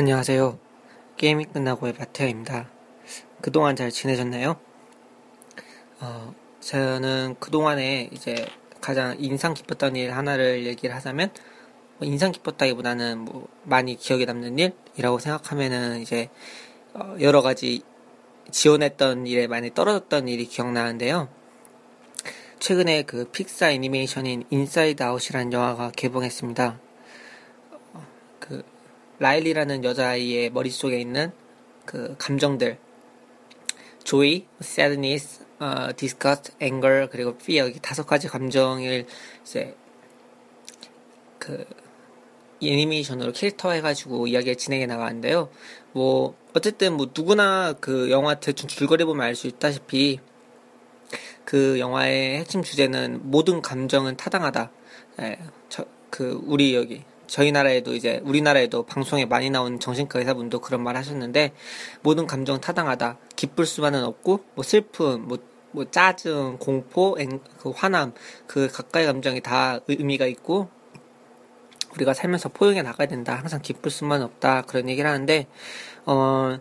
안녕하세요. 게임이 끝나고의 마태입니다. 그동안 잘 지내셨나요? 어, 저는 그동안에 이제 가장 인상 깊었던 일 하나를 얘기를 하자면, 뭐 인상 깊었다기보다는 뭐 많이 기억에 남는 일이라고 생각하면은 이제 어, 여러 가지 지원했던 일에 많이 떨어졌던 일이 기억나는데요. 최근에 그 픽사 애니메이션인 인사이드 아웃이라는 영화가 개봉했습니다. 라일리라는 여자아이의 머릿속에 있는 그 감정들 joy, sadness, 어, disgust, anger 그리고 fear 이 다섯 가지 감정을 이제 그 애니메이션으로 캐릭터 해가지고 이야기를 진행해 나가는데요. 뭐 어쨌든 뭐 누구나 그 영화 대충 줄거리 보면 알 수 있다시피 그 영화의 핵심 주제는 모든 감정은 타당하다. 예, 저, 그 우리 여기 저희 나라에도 이제 우리나라에도 방송에 많이 나온 정신과 의사분도 그런 말 하셨는데 모든 감정 타당하다. 기쁠 수만은 없고 뭐 슬픔, 뭐, 뭐 짜증, 공포, 앵, 그 화남 그 가까이 감정이 다 의미가 있고 우리가 살면서 포용해 나가야 된다. 항상 기쁠 수만 없다. 그런 얘기를 하는데 어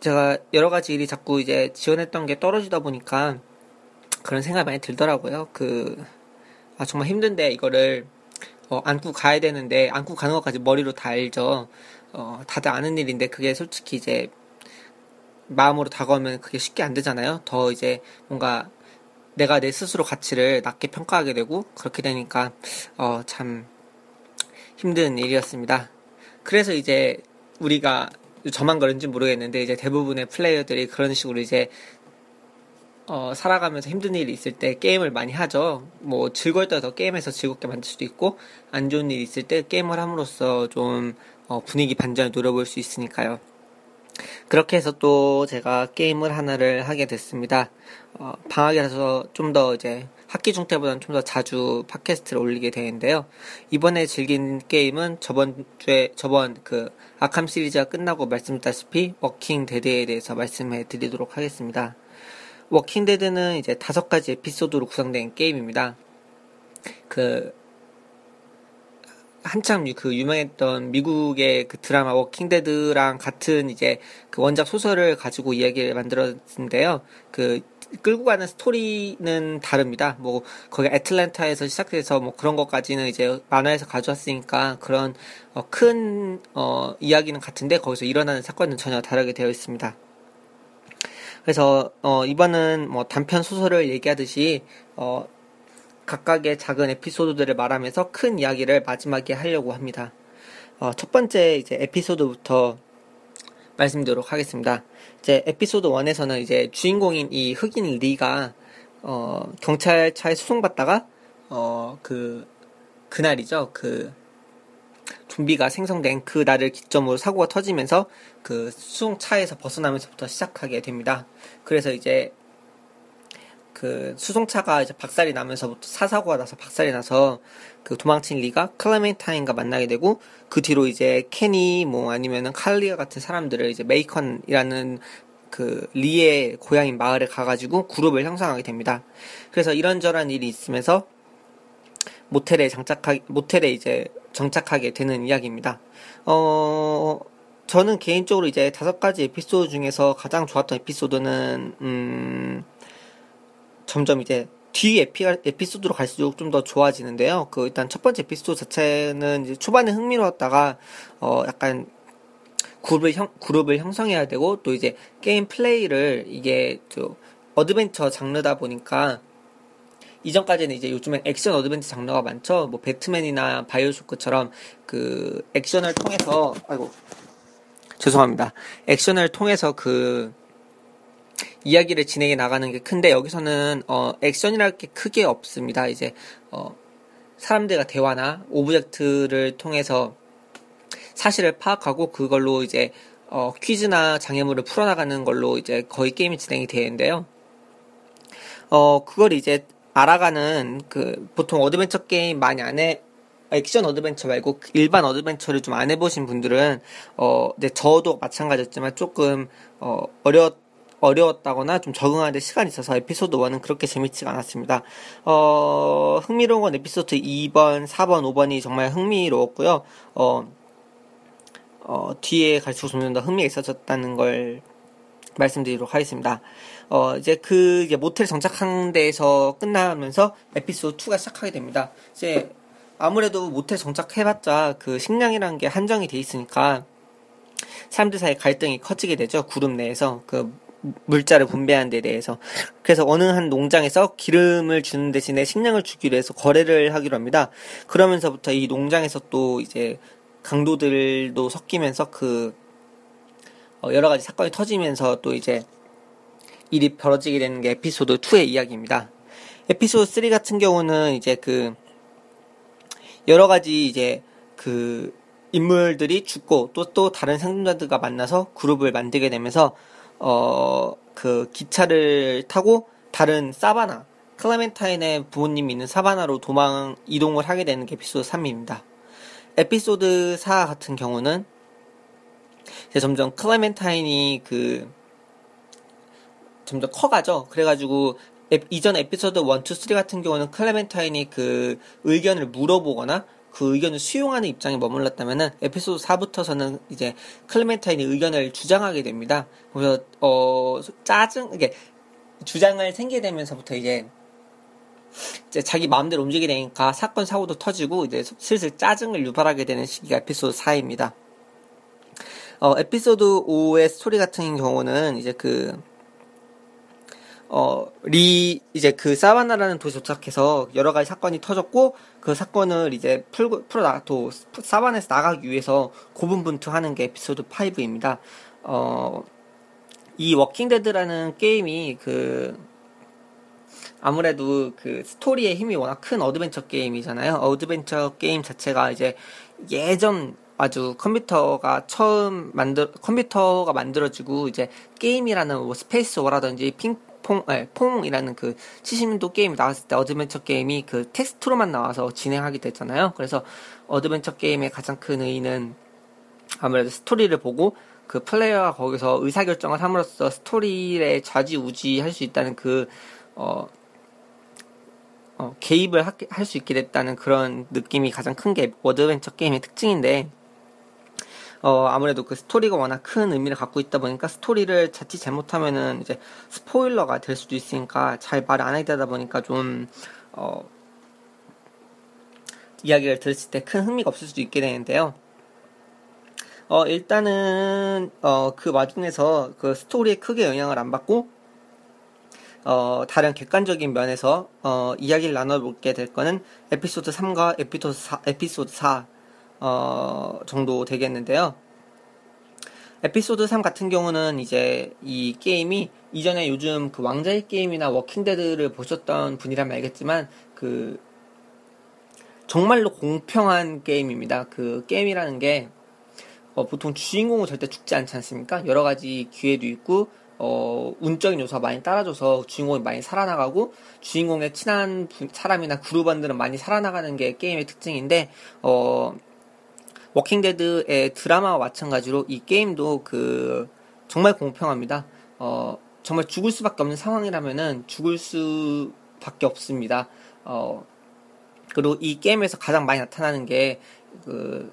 제가 여러 가지 일이 자꾸 이제 지원했던 게 떨어지다 보니까 그런 생각이 많이 들더라고요. 그 아, 정말 힘든데 이거를 어, 안고 가야 되는데 안고 가는 것까지 머리로 다 알죠. 어, 다들 아는 일인데 그게 솔직히 이제 마음으로 다가오면 그게 쉽게 안 되잖아요. 더 이제 뭔가 내가 내 스스로 가치를 낮게 평가하게 되고 그렇게 되니까 어, 참 힘든 일이었습니다. 그래서 이제 우리가 저만 그런지 모르겠는데 이제 대부분의 플레이어들이 그런 식으로 이제 어, 살아가면서 힘든 일이 있을 때 게임을 많이 하죠. 뭐 즐거울 때 더 게임에서 즐겁게 만들 수도 있고 안 좋은 일이 있을 때 게임을 함으로써 좀 어, 분위기 반전을 노려볼 수 있으니까요. 그렇게 해서 또 제가 게임을 하나를 하게 됐습니다. 어, 방학이라서 좀 더 이제 학기 중 때보다는 좀 더 자주 팟캐스트를 올리게 되는데요. 이번에 즐긴 게임은 저번 주에 저번 그 아캄 시리즈가 끝나고 말씀드렸다시피 워킹 데드에 대해서 말씀해 드리도록 하겠습니다. 워킹 데드는 이제 다섯 가지 에피소드로 구성된 게임입니다. 그 한참 그 유명했던 미국의 그 드라마 워킹 데드랑 같은 이제 그 원작 소설을 가지고 이야기를 만들었는데요. 그 끌고 가는 스토리는 다릅니다. 뭐 거기 애틀랜타에서 시작해서 뭐 그런 것까지는 이제 만화에서 가져왔으니까 그런 어, 큰 어, 이야기는 같은데 거기서 일어나는 사건은 전혀 다르게 되어 있습니다. 그래서 어, 이번은 뭐 단편 소설을 얘기하듯이 어, 각각의 작은 에피소드들을 말하면서 큰 이야기를 마지막에 하려고 합니다. 어, 첫 번째 이제 에피소드부터 말씀드리도록 하겠습니다. 이제 에피소드 1에서는 이제 주인공인 이 흑인 리가 어, 경찰차에 수송받다가 어, 그 그날이죠. 그 좀비가 생성된 그 날을 기점으로 사고가 터지면서 그 수송차에서 벗어나면서부터 시작하게 됩니다. 그래서 이제 그 수송차가 이제 박살이 나면서부터 사사고가 나서 박살이 나서 그 도망친 리가 클레멘타인과 만나게 되고 그 뒤로 이제 케니 뭐 아니면은 칼리아 같은 사람들을 이제 메이컨이라는 그 리의 고향인 마을에 가가지고 그룹을 형성하게 됩니다. 그래서 이런저런 일이 있으면서 모텔에 장착하 모텔에 이제 정착하게 되는 이야기입니다. 어 저는 개인적으로 이제 다섯 가지 에피소드 중에서 가장 좋았던 에피소드는 음 점점 이제 뒤 에피, 에피소드로 갈수록 좀 더 좋아지는데요. 그 일단 첫 번째 에피소드 자체는 이제 초반에 흥미로웠다가 어 약간 그룹을 형 그룹을 형성해야 되고 또 이제 게임 플레이를 이게 저 어드벤처 장르다 보니까 이전까지는 이제 요즘엔 액션 어드벤처 장르가 많죠. 뭐 배트맨이나 바이오쇼크처럼 그 액션을 통해서 아이고 죄송합니다. 액션을 통해서 그 이야기를 진행해 나가는 게 큰데 여기서는 어 액션이랄 게 크게 없습니다. 이제 어 사람들과 대화나 오브젝트를 통해서 사실을 파악하고 그걸로 이제 어 퀴즈나 장애물을 풀어나가는 걸로 이제 거의 게임이 진행이 되는데요. 어 그걸 이제 알아가는 그 보통 어드벤처 게임 많이 안 해. 액션 어드벤처 말고 일반 어드벤처를 좀 안 해보신 분들은 어, 네, 저도 마찬가지였지만 조금 어, 어려 어려웠다거나 좀 적응하는데 시간이 있어서 에피소드 1은 그렇게 재밌지가 않았습니다. 어, 흥미로운 건 에피소드 2번, 4번, 5번이 정말 흥미로웠고요. 어, 어, 뒤에 갈수록 점점 더 흥미가 있어졌다는 걸 말씀드리도록 하겠습니다. 어, 이제 그 이제 모텔 정착한 데에서 끝나면서 에피소드 2가 시작하게 됩니다. 이제 아무래도 모텔 정착해봤자 그 식량이라는 게 한정이 돼 있으니까 사람들 사이 갈등이 커지게 되죠. 그룹 내에서 그 물자를 분배하는 데 대해서 그래서 어느 한 농장에서 기름을 주는 대신에 식량을 주기로 해서 거래를 하기로 합니다. 그러면서부터 이 농장에서 또 이제 강도들도 섞이면서 그 어, 여러 가지 사건이 터지면서 또 이제 일이 벌어지게 되는 게 에피소드 2의 이야기입니다. 에피소드 3 같은 경우는 이제 그 여러 가지 이제 그 인물들이 죽고 또 또 다른 생존자들과 만나서 그룹을 만들게 되면서 어 그 기차를 타고 다른 사바나 클라멘타인의 부모님이 있는 사바나로 도망 이동을 하게 되는 게 에피소드 3입니다. 에피소드 4 같은 경우는 점점 클라멘타인이 그 점점 커가죠. 그래가지고 에, 이전 에피소드 1, 2, 3 같은 경우는 클레멘타인이 그 의견을 물어보거나 그 의견을 수용하는 입장에 머물렀다면은 에피소드 4부터서는 이제 클레멘타인이 의견을 주장하게 됩니다. 그래서 어 짜증 이게 주장을 생기게 되면서부터 이제 이제 자기 마음대로 움직이게 되니까 사건 사고도 터지고 이제 슬슬 짜증을 유발하게 되는 시기가 에피소드 4입니다. 어 에피소드 5의 스토리 같은 경우는 이제 그 어, 리, 이제 그 사바나라는 도시에 도착해서 여러 가지 사건이 터졌고, 그 사건을 이제 풀고, 풀어 나, 또, 사바나에서 나가기 위해서 고군분투 하는 게 에피소드 5입니다. 어, 이 워킹데드라는 게임이 그, 아무래도 그 스토리의 힘이 워낙 큰 어드벤처 게임이잖아요. 어드벤처 게임 자체가 이제 예전 아주 컴퓨터가 처음 만들 컴퓨터가 만들어지고 이제 게임이라는 뭐 스페이스 워라든지 핑 퐁, 네, 퐁이라는 그 70년도 게임이 나왔을 때 어드벤처 게임이 그 텍스트로만 나와서 진행하게 됐잖아요. 그래서 어드벤처 게임의 가장 큰 의의는 아무래도 스토리를 보고 그 플레이어가 거기서 의사결정을 함으로써 스토리에 좌지우지 할 수 있다는 그, 어, 어, 개입을 할 수 있게 됐다는 그런 느낌이 가장 큰게 어드벤처 게임의 특징인데, 어, 아무래도 그 스토리가 워낙 큰 의미를 갖고 있다 보니까 스토리를 자칫 잘못하면은 이제 스포일러가 될 수도 있으니까 잘 말을 안 하게 되다 보니까 좀, 어, 이야기를 들었을 때 큰 흥미가 없을 수도 있게 되는데요. 어, 일단은, 어, 그 와중에서 그 스토리에 크게 영향을 안 받고, 어, 다른 객관적인 면에서, 어, 이야기를 나눠보게 될 거는 에피소드 3과 에피소드 4, 에피소드 4, 어, 정도 되겠는데요. 에피소드 3 같은 경우는 이제 이 게임이 이전에 요즘 그 왕좌의 게임이나 워킹데드를 보셨던 분이라면 알겠지만 그 정말로 공평한 게임입니다. 그 게임이라는 게 어, 보통 주인공은 절대 죽지 않지 않습니까? 여러 가지 기회도 있고 어, 운적인 요소가 많이 따라줘서 주인공이 많이 살아나가고 주인공의 친한 사람이나 그룹원들은 많이 살아나가는 게 게임의 특징인데 어, 워킹데드의 드라마와 마찬가지로 이 게임도 그 정말 공평합니다. 어, 정말 죽을 수밖에 없는 상황이라면은 죽을 수밖에 없습니다. 어, 그리고 이 게임에서 가장 많이 나타나는 게 그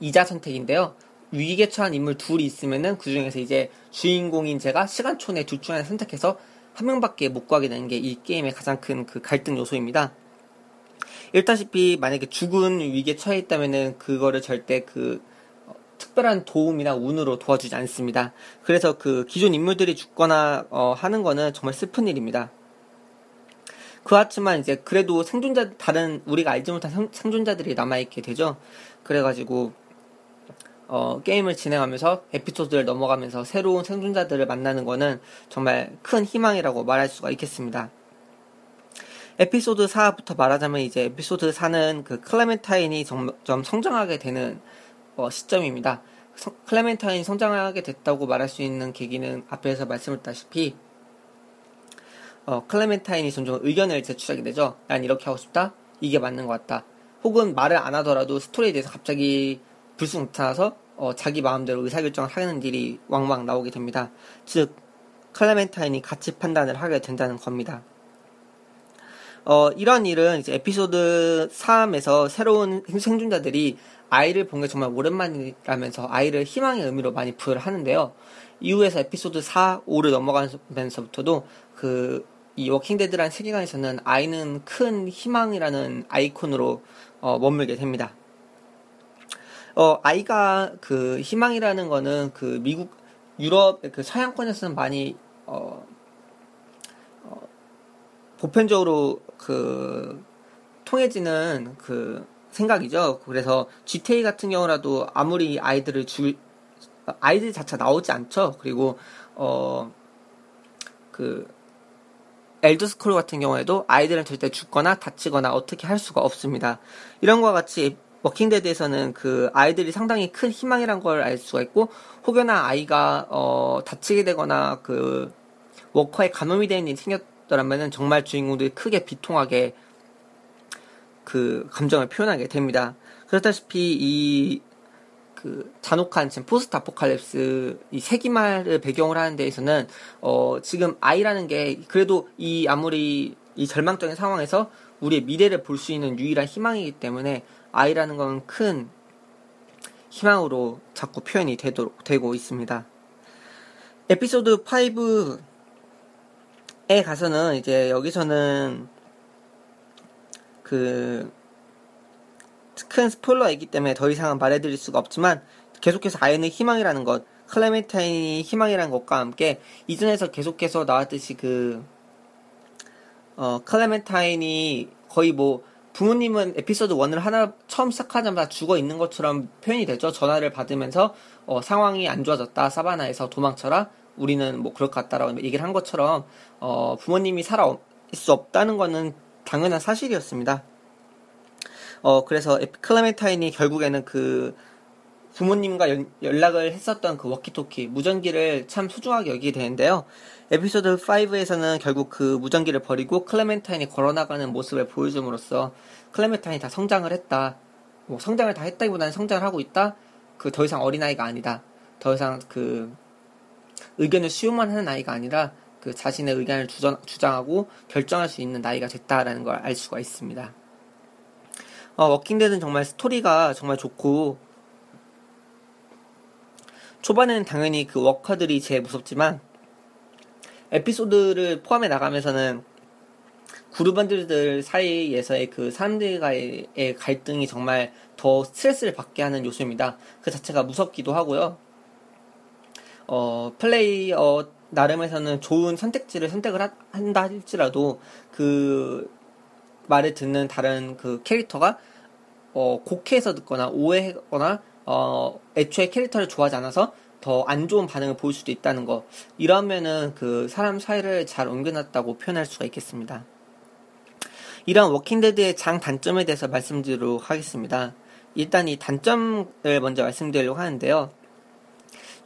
이자 선택인데요. 위기에 처한 인물 둘이 있으면은 그 중에서 이제 주인공인 제가 시간초 내둘 중 하나 선택해서 한 명밖에 못 구하게 되는 게 이 게임의 가장 큰 그 갈등 요소입니다. 일다시피 만약에 죽은 위기에 처해 있다면은 그거를 절대 그 어, 특별한 도움이나 운으로 도와주지 않습니다. 그래서 그 기존 인물들이 죽거나 어, 하는 거는 정말 슬픈 일입니다. 그렇지만 이제 그래도 생존자 다른 우리가 알지 못한 생, 생존자들이 남아 있게 되죠. 그래가지고 어, 게임을 진행하면서 에피소드를 넘어가면서 새로운 생존자들을 만나는 거는 정말 큰 희망이라고 말할 수가 있겠습니다. 에피소드 4부터 말하자면 이제 에피소드 4는 그 클레멘타인이 좀, 좀 성장하게 되는 어, 시점입니다. 성, 클레멘타인이 성장하게 됐다고 말할 수 있는 계기는 앞에서 말씀드렸다시피 어, 클레멘타인이 점점 의견을 제출하게 되죠. 난 이렇게 하고 싶다. 이게 맞는 것 같다. 혹은 말을 안 하더라도 스토리에 대해서 갑자기 불쑥 나타나서 어, 자기 마음대로 의사결정을 하는 일이 왕왕 나오게 됩니다. 즉 클레멘타인이 가치 판단을 하게 된다는 겁니다. 어, 이런 일은 이제 에피소드 3에서 새로운 생존자들이 아이를 본 게 정말 오랜만이라면서 아이를 희망의 의미로 많이 부여를 하는데요. 이후에서 에피소드 4, 5를 넘어가면서부터도 그 이 워킹데드라는 세계관에서는 아이는 큰 희망이라는 아이콘으로 어, 머물게 됩니다. 어, 아이가 그 희망이라는 거는 그 미국, 유럽, 그 서양권에서는 많이, 어, 어, 보편적으로 그, 통해지는 그 생각이죠. 그래서 GTA 같은 경우라도 아무리 아이들을 죽, 아이들 자체가 나오지 않죠. 그리고, 어, 그, 엘드 스크롤 같은 경우에도 아이들은 절대 죽거나 다치거나 어떻게 할 수가 없습니다. 이런 것과 같이 워킹데드에서는 그 아이들이 상당히 큰 희망이란 걸 알 수가 있고 혹여나 아이가 어 다치게 되거나 그 워커의 간호이 되는 일이 생겼 더라면은 정말 주인공들이 크게 비통하게 그 감정을 표현하게 됩니다. 그렇다시피 이 그 잔혹한 지금 포스트 아포칼립스 이 세기말을 배경으로 하는 데에서는 어 지금 아이라는 게 그래도 이 아무리 이 절망적인 상황에서 우리의 미래를 볼 수 있는 유일한 희망이기 때문에 아이라는 건 큰 희망으로 자꾸 표현이 되도록 되고 있습니다. 에피소드 5 에 가서는 이제 여기서는 그 큰 스포일러이기 때문에 더 이상은 말해드릴 수가 없지만 계속해서 아이는 희망이라는 것, 클레멘타인이 희망이라는 것과 함께 이전에서 계속해서 나왔듯이 그 어, 클레멘타인이 거의 뭐 부모님은 에피소드 1을 하나 처음 시작하자마자 죽어 있는 것처럼 표현이 되죠. 전화를 받으면서 어, 상황이 안 좋아졌다. 사바나에서 도망쳐라. 우리는 뭐 그럴 것 같다라고 얘기를 한 것처럼 어, 부모님이 살아 있을 수 없다는 것은 당연한 사실이었습니다. 어, 그래서 클레멘타인이 결국에는 그 부모님과 연, 연락을 했었던 그 워키토키, 무전기를 참 소중하게 여기게 되는데요. 에피소드 5에서는 결국 그 무전기를 버리고 클레멘타인이 걸어나가는 모습을 보여줌으로써 클레멘타인이 다 성장을 했다. 뭐 성장을 다 했다기보다는 성장을 하고 있다. 그 더 이상 어린아이가 아니다. 더 이상 그 의견을 수용만 하는 아이가 아니라 그 자신의 의견을 주장, 주장 하고 결정할 수 있는 나이가 됐다라는 걸 알 수가 있습니다. 어, 워킹데드는 정말 스토리가 정말 좋고 초반에는 당연히 그 워커들이 제일 무섭지만 에피소드를 포함해 나가면서는 그룹원들들 사이에서의 그 사람들과의 갈등이 정말 더 스트레스를 받게 하는 요소입니다. 그 자체가 무섭기도 하고요. 어, 플레이어 나름에서는 좋은 선택지를 선택을 하, 한다 할지라도 그 말을 듣는 다른 그 캐릭터가 어, 곡해서 듣거나 오해하거나 어, 애초에 캐릭터를 좋아하지 않아서 더 안 좋은 반응을 보일 수도 있다는 거. 이러면은 그 사람 사이를 잘 옮겨놨다고 표현할 수가 있겠습니다. 이런 워킹데드의 장 단점에 대해서 말씀드리도록 하겠습니다. 일단 이 단점을 먼저 말씀드리려고 하는데요.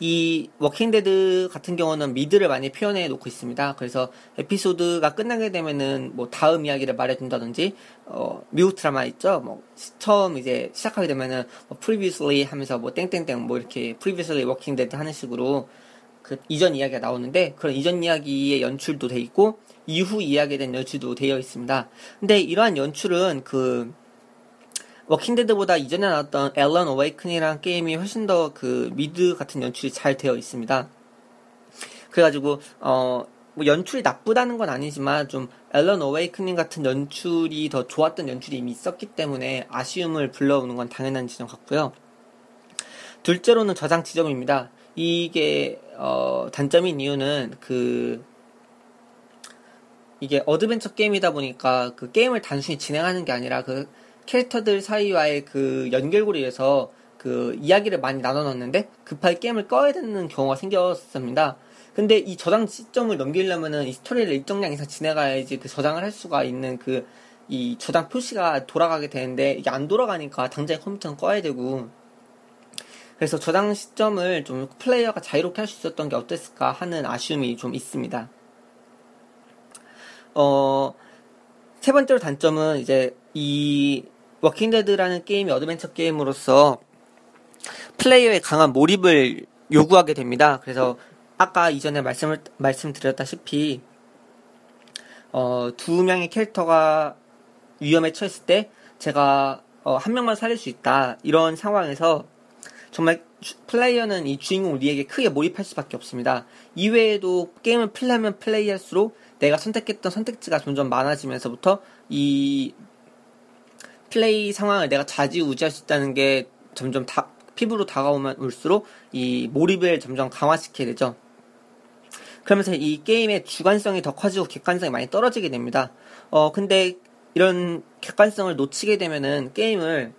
이 워킹데드 같은 경우는 미드를 많이 표현해 놓고 있습니다. 그래서 에피소드가 끝나게 되면은 뭐 다음 이야기를 말해준다든지 어 미국 드라마 있죠. 뭐 처음 이제 시작하게 되면은 뭐 previously 하면서 뭐 땡땡땡 뭐 이렇게 previously 워킹데드 하는 식으로 그 이전 이야기가 나오는데 그런 이전 이야기의 연출도 돼 있고 이후 이야기에 대한 연출도 되어 있습니다. 근데 이러한 연출은 그 워킹데드보다 이전에 나왔던 앨런 어웨이큰이라는 게임이 훨씬 더 그 미드 같은 연출이 잘 되어 있습니다. 그래가지고 어. 뭐 연출이 나쁘다는 건 아니지만 좀 앨런 어웨이크닝 같은 연출이 더 좋았던 연출이 이미 있었기 때문에 아쉬움을 불러오는 건 당연한 지점 같고요. 둘째로는 저장 지점입니다. 이게 어, 단점인 이유는 그 이게 어드벤처 게임이다 보니까 그 게임을 단순히 진행하는 게 아니라 그 캐릭터들 사이와의 그 연결고리에서 그 이야기를 많이 나눠놨는데 급하게 게임을 꺼야 되는 경우가 생겼습니다. 근데 이 저장 시점을 넘기려면은 이 스토리를 일정량 이상 지나가야지 그 저장을 할 수가 있는 그 이 저장 표시가 돌아가게 되는데 이게 안 돌아가니까 당장 컴퓨터는 꺼야 되고 그래서 저장 시점을 좀 플레이어가 자유롭게 할 수 있었던 게 어땠을까 하는 아쉬움이 좀 있습니다. 어, 세 번째로 단점은 이제 이 워킹데드라는 게임이 어드벤처 게임으로서 플레이어의 강한 몰입을 요구하게 됩니다. 그래서 아까 이전에 말씀을 말씀드렸다시피 어, 두 명의 캐릭터가 위험에 처했을 때 제가 어, 한 명만 살릴 수 있다 이런 상황에서 정말 플레이어는 이 주인공 리에게 크게 몰입할 수밖에 없습니다. 이외에도 게임을 플레이하면 플레이할수록 내가 선택했던 선택지가 점점 많아지면서부터 이 플레이 상황을 내가 좌지우지할 수 있다는 게 점점 다, 피부로 다가오면 올수록 이 몰입을 점점 강화시키게 되죠. 그러면서 이 게임의 주관성이 더 커지고 객관성이 많이 떨어지게 됩니다. 어, 근데 이런 객관성을 놓치게 되면은 게임을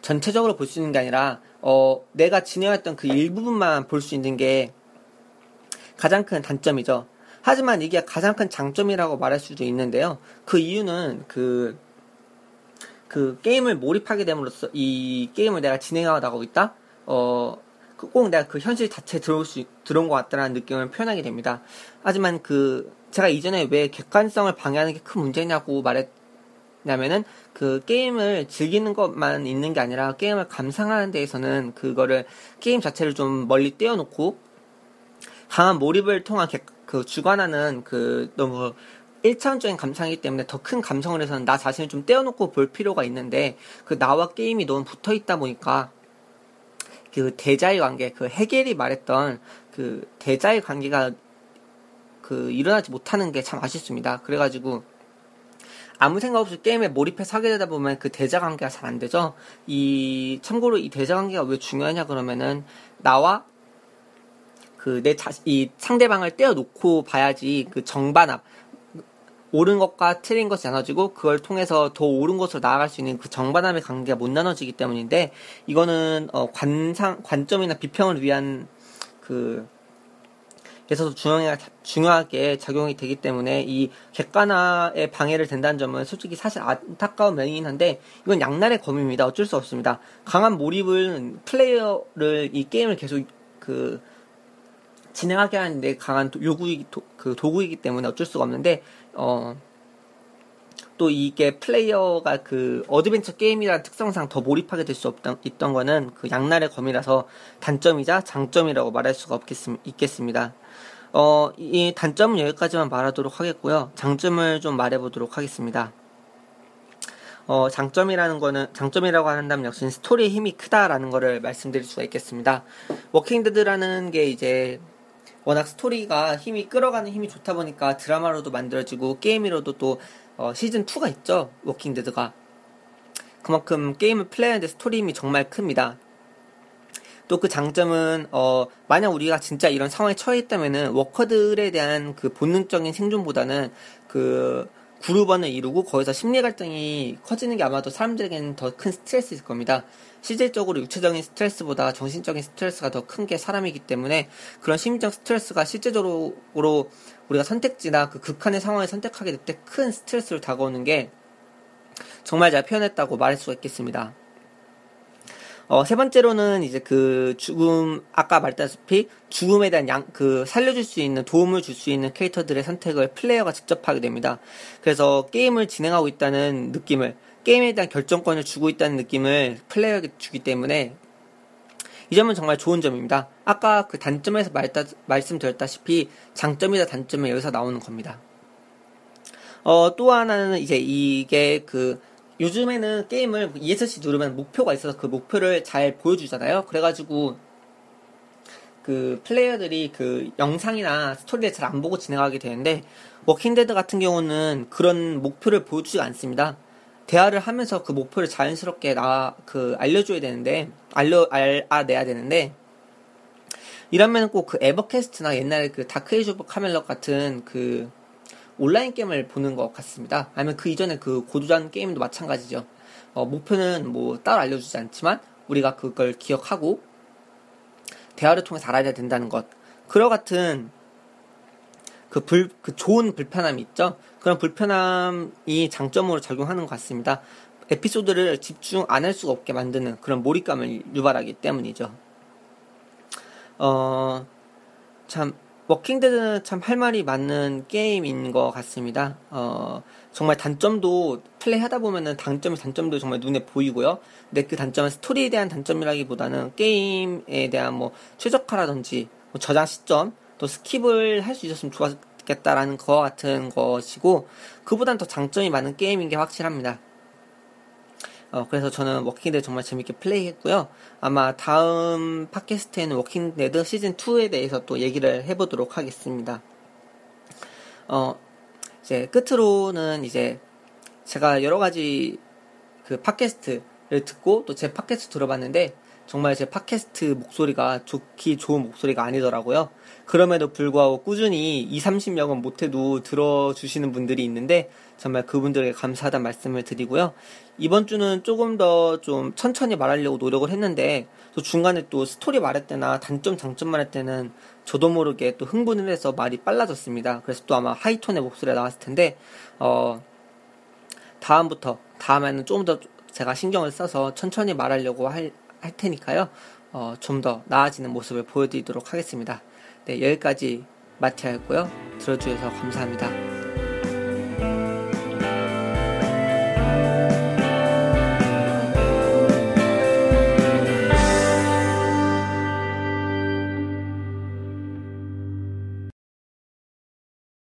전체적으로 볼 수 있는 게 아니라 어, 내가 진행했던 그 일부분만 볼 수 있는 게 가장 큰 단점이죠. 하지만 이게 가장 큰 장점이라고 말할 수도 있는데요. 그 이유는 그, 그 게임을 몰입하게 됨으로써 이 게임을 내가 진행하고 있다? 어, 그꼭 내가 그 현실 자체에 들어올 수, 들어온 것 같다는 느낌을 표현하게 됩니다. 하지만 그, 제가 이전에 왜 객관성을 방해하는 게 큰 문제냐고 말했냐면은 그 게임을 즐기는 것만 있는 게 아니라 게임을 감상하는 데에서는 그거를 게임 자체를 좀 멀리 떼어놓고 강한 몰입을 통한 객, 그 주관하는 그 너무 1차원적인 감상이기 때문에 더 큰 감성을 해서는 나 자신을 좀 떼어놓고 볼 필요가 있는데 그 나와 게임이 너무 붙어 있다 보니까 그 대자의 관계, 그 해겔이 말했던 그 대자의 관계가 그 일어나지 못하는 게 참 아쉽습니다. 그래가지고 아무 생각 없이 게임에 몰입해서 하게 되다 보면 그 대자 관계가 잘 안 되죠. 이 참고로 이 대자 관계가 왜 중요하냐 그러면은 나와 그 내 자, 이 상대방을 떼어놓고 봐야지 그 정반합 옳은 것과 틀린 것이 나눠지고 그걸 통해서 더 옳은 것으로 나아갈 수 있는 그 정반합의 관계가 못 나눠지기 때문인데 이거는 어 관상 관점이나 비평을 위한 그 그래서 중요하게, 중요하게 작용이 되기 때문에 이 객관화에 방해를 된다는 점은 솔직히 사실 안타까운 면이긴 한데 이건 양날의 검입니다. 어쩔 수 없습니다. 강한 몰입은 플레이어를 이 게임을 계속 그 진행하게 하는데 강한 요구이 그 도구이기 때문에 어쩔 수가 없는데 어. 또 이게 플레이어가 그 어드벤처 게임이라는 특성상 더 몰입하게 될 수 없던 있던 거는 그 양날의 검이라서 단점이자 장점이라고 말할 수가 없겠습, 있겠습니다. 어, 이 단점은 여기까지만 말하도록 하겠고요. 장점을 좀 말해보도록 하겠습니다. 어, 장점이라는 거는, 장점이라고 한다면 역시 스토리의 힘이 크다라는 거를 말씀드릴 수가 있겠습니다. 워킹데드라는 게 이제 워낙 스토리가 힘이 끌어가는 힘이 좋다 보니까 드라마로도 만들어지고 게임으로도 또 어, 시즌 2가 있죠. 워킹 데드가. 그만큼 게임을 플레이하는데 스토리 힘이 정말 큽니다. 또 그 장점은 어 만약 우리가 진짜 이런 상황에 처해 있다면은 walker들에 대한 그 본능적인 생존보다는 그 그룹원을 이루고 거기서 심리 갈등이 커지는 게 아마도 사람들에게는 더 큰 스트레스일 겁니다. 실질적으로 육체적인 스트레스보다 정신적인 스트레스가 더 큰 게 사람이기 때문에 그런 심리적 스트레스가 실제적으로 우리가 선택지나 그 극한의 상황을 선택하게 될 때 큰 스트레스로 다가오는 게 정말 잘 표현했다고 말할 수가 있겠습니다. 어, 세 번째로는 이제 그 죽음, 아까 말했다시피 죽음에 대한 양, 그 살려줄 수 있는, 도움을 줄 수 있는 캐릭터들의 선택을 플레이어가 직접 하게 됩니다. 그래서 게임을 진행하고 있다는 느낌을, 게임에 대한 결정권을 주고 있다는 느낌을 플레이어에게 주기 때문에 이 점은 정말 좋은 점입니다. 아까 그 단점에서 말다, 말씀드렸다시피 장점이다 단점이 여기서 나오는 겁니다. 어, 또 하나는 이제 이게 그 요즘에는 게임을 ESC 누르면 목표가 있어서 그 목표를 잘 보여주잖아요. 그래가지고 그 플레이어들이 그 영상이나 스토리를 잘 안 보고 진행하게 되는데 워킹데드 같은 경우는 그런 목표를 보여주지 않습니다. 대화를 하면서 그 목표를 자연스럽게 나 그 알려줘야 되는데 알려 알아내야 되는데 이러면 꼭 그 에버퀘스트나 옛날에 그 다크 에이지 오브 카멜롯 같은 그 온라인 게임을 보는 것 같습니다. 아니면 그 이전에 그 고전 게임도 마찬가지죠. 어, 목표는 뭐 따로 알려주지 않지만 우리가 그걸 기억하고 대화를 통해서 알아야 된다는 것. 그와 같은 그 불, 그 좋은 불편함이 있죠. 그런 불편함이 장점으로 작용하는 것 같습니다. 에피소드를 집중 안 할 수가 없게 만드는 그런 몰입감을 유발하기 때문이죠. 어, 참, 워킹데드는 참 할 말이 많은 게임인 것 같습니다. 어, 정말 단점도 플레이 하다 보면은 단점이 단점도 정말 눈에 보이고요. 근데 그 단점은 스토리에 대한 단점이라기보다는 게임에 대한 뭐 최적화라든지 뭐 저장 시점 또 skip을 할 수 있었으면 좋았, 좋겠다라는 거 같은 것이고 그보단 더 장점이 많은 게임인 게 확실합니다. 어, 그래서 저는 워킹데드 정말 재밌게 플레이했고요. 아마 다음 팟캐스트에는 워킹데드 시즌 2에 대해서 또 얘기를 해보도록 하겠습니다. 어, 이제 끝으로는 이제 제가 여러 가지 그 팟캐스트를 듣고 또 제 팟캐스트 들어봤는데 정말 제 팟캐스트 목소리가 좋기 좋은 목소리가 아니더라고요. 그럼에도 불구하고 꾸준히 2, 30명은 못해도 들어주시는 분들이 있는데 정말 그분들에게 감사하다는 말씀을 드리고요. 이번 주는 조금 더 좀 천천히 말하려고 노력을 했는데 또 중간에 또 스토리 말할 때나 단점 장점 말할 때는 저도 모르게 또 흥분을 해서 말이 빨라졌습니다. 그래서 또 아마 하이톤의 목소리가 나왔을 텐데 어 다음부터 다음에는 조금 더 제가 신경을 써서 천천히 말하려고 할, 할 테니까요. 어, 좀 더 나아지는 모습을 보여드리도록 하겠습니다. 네, 여기까지 마티아였고요. 들어주셔서 감사합니다.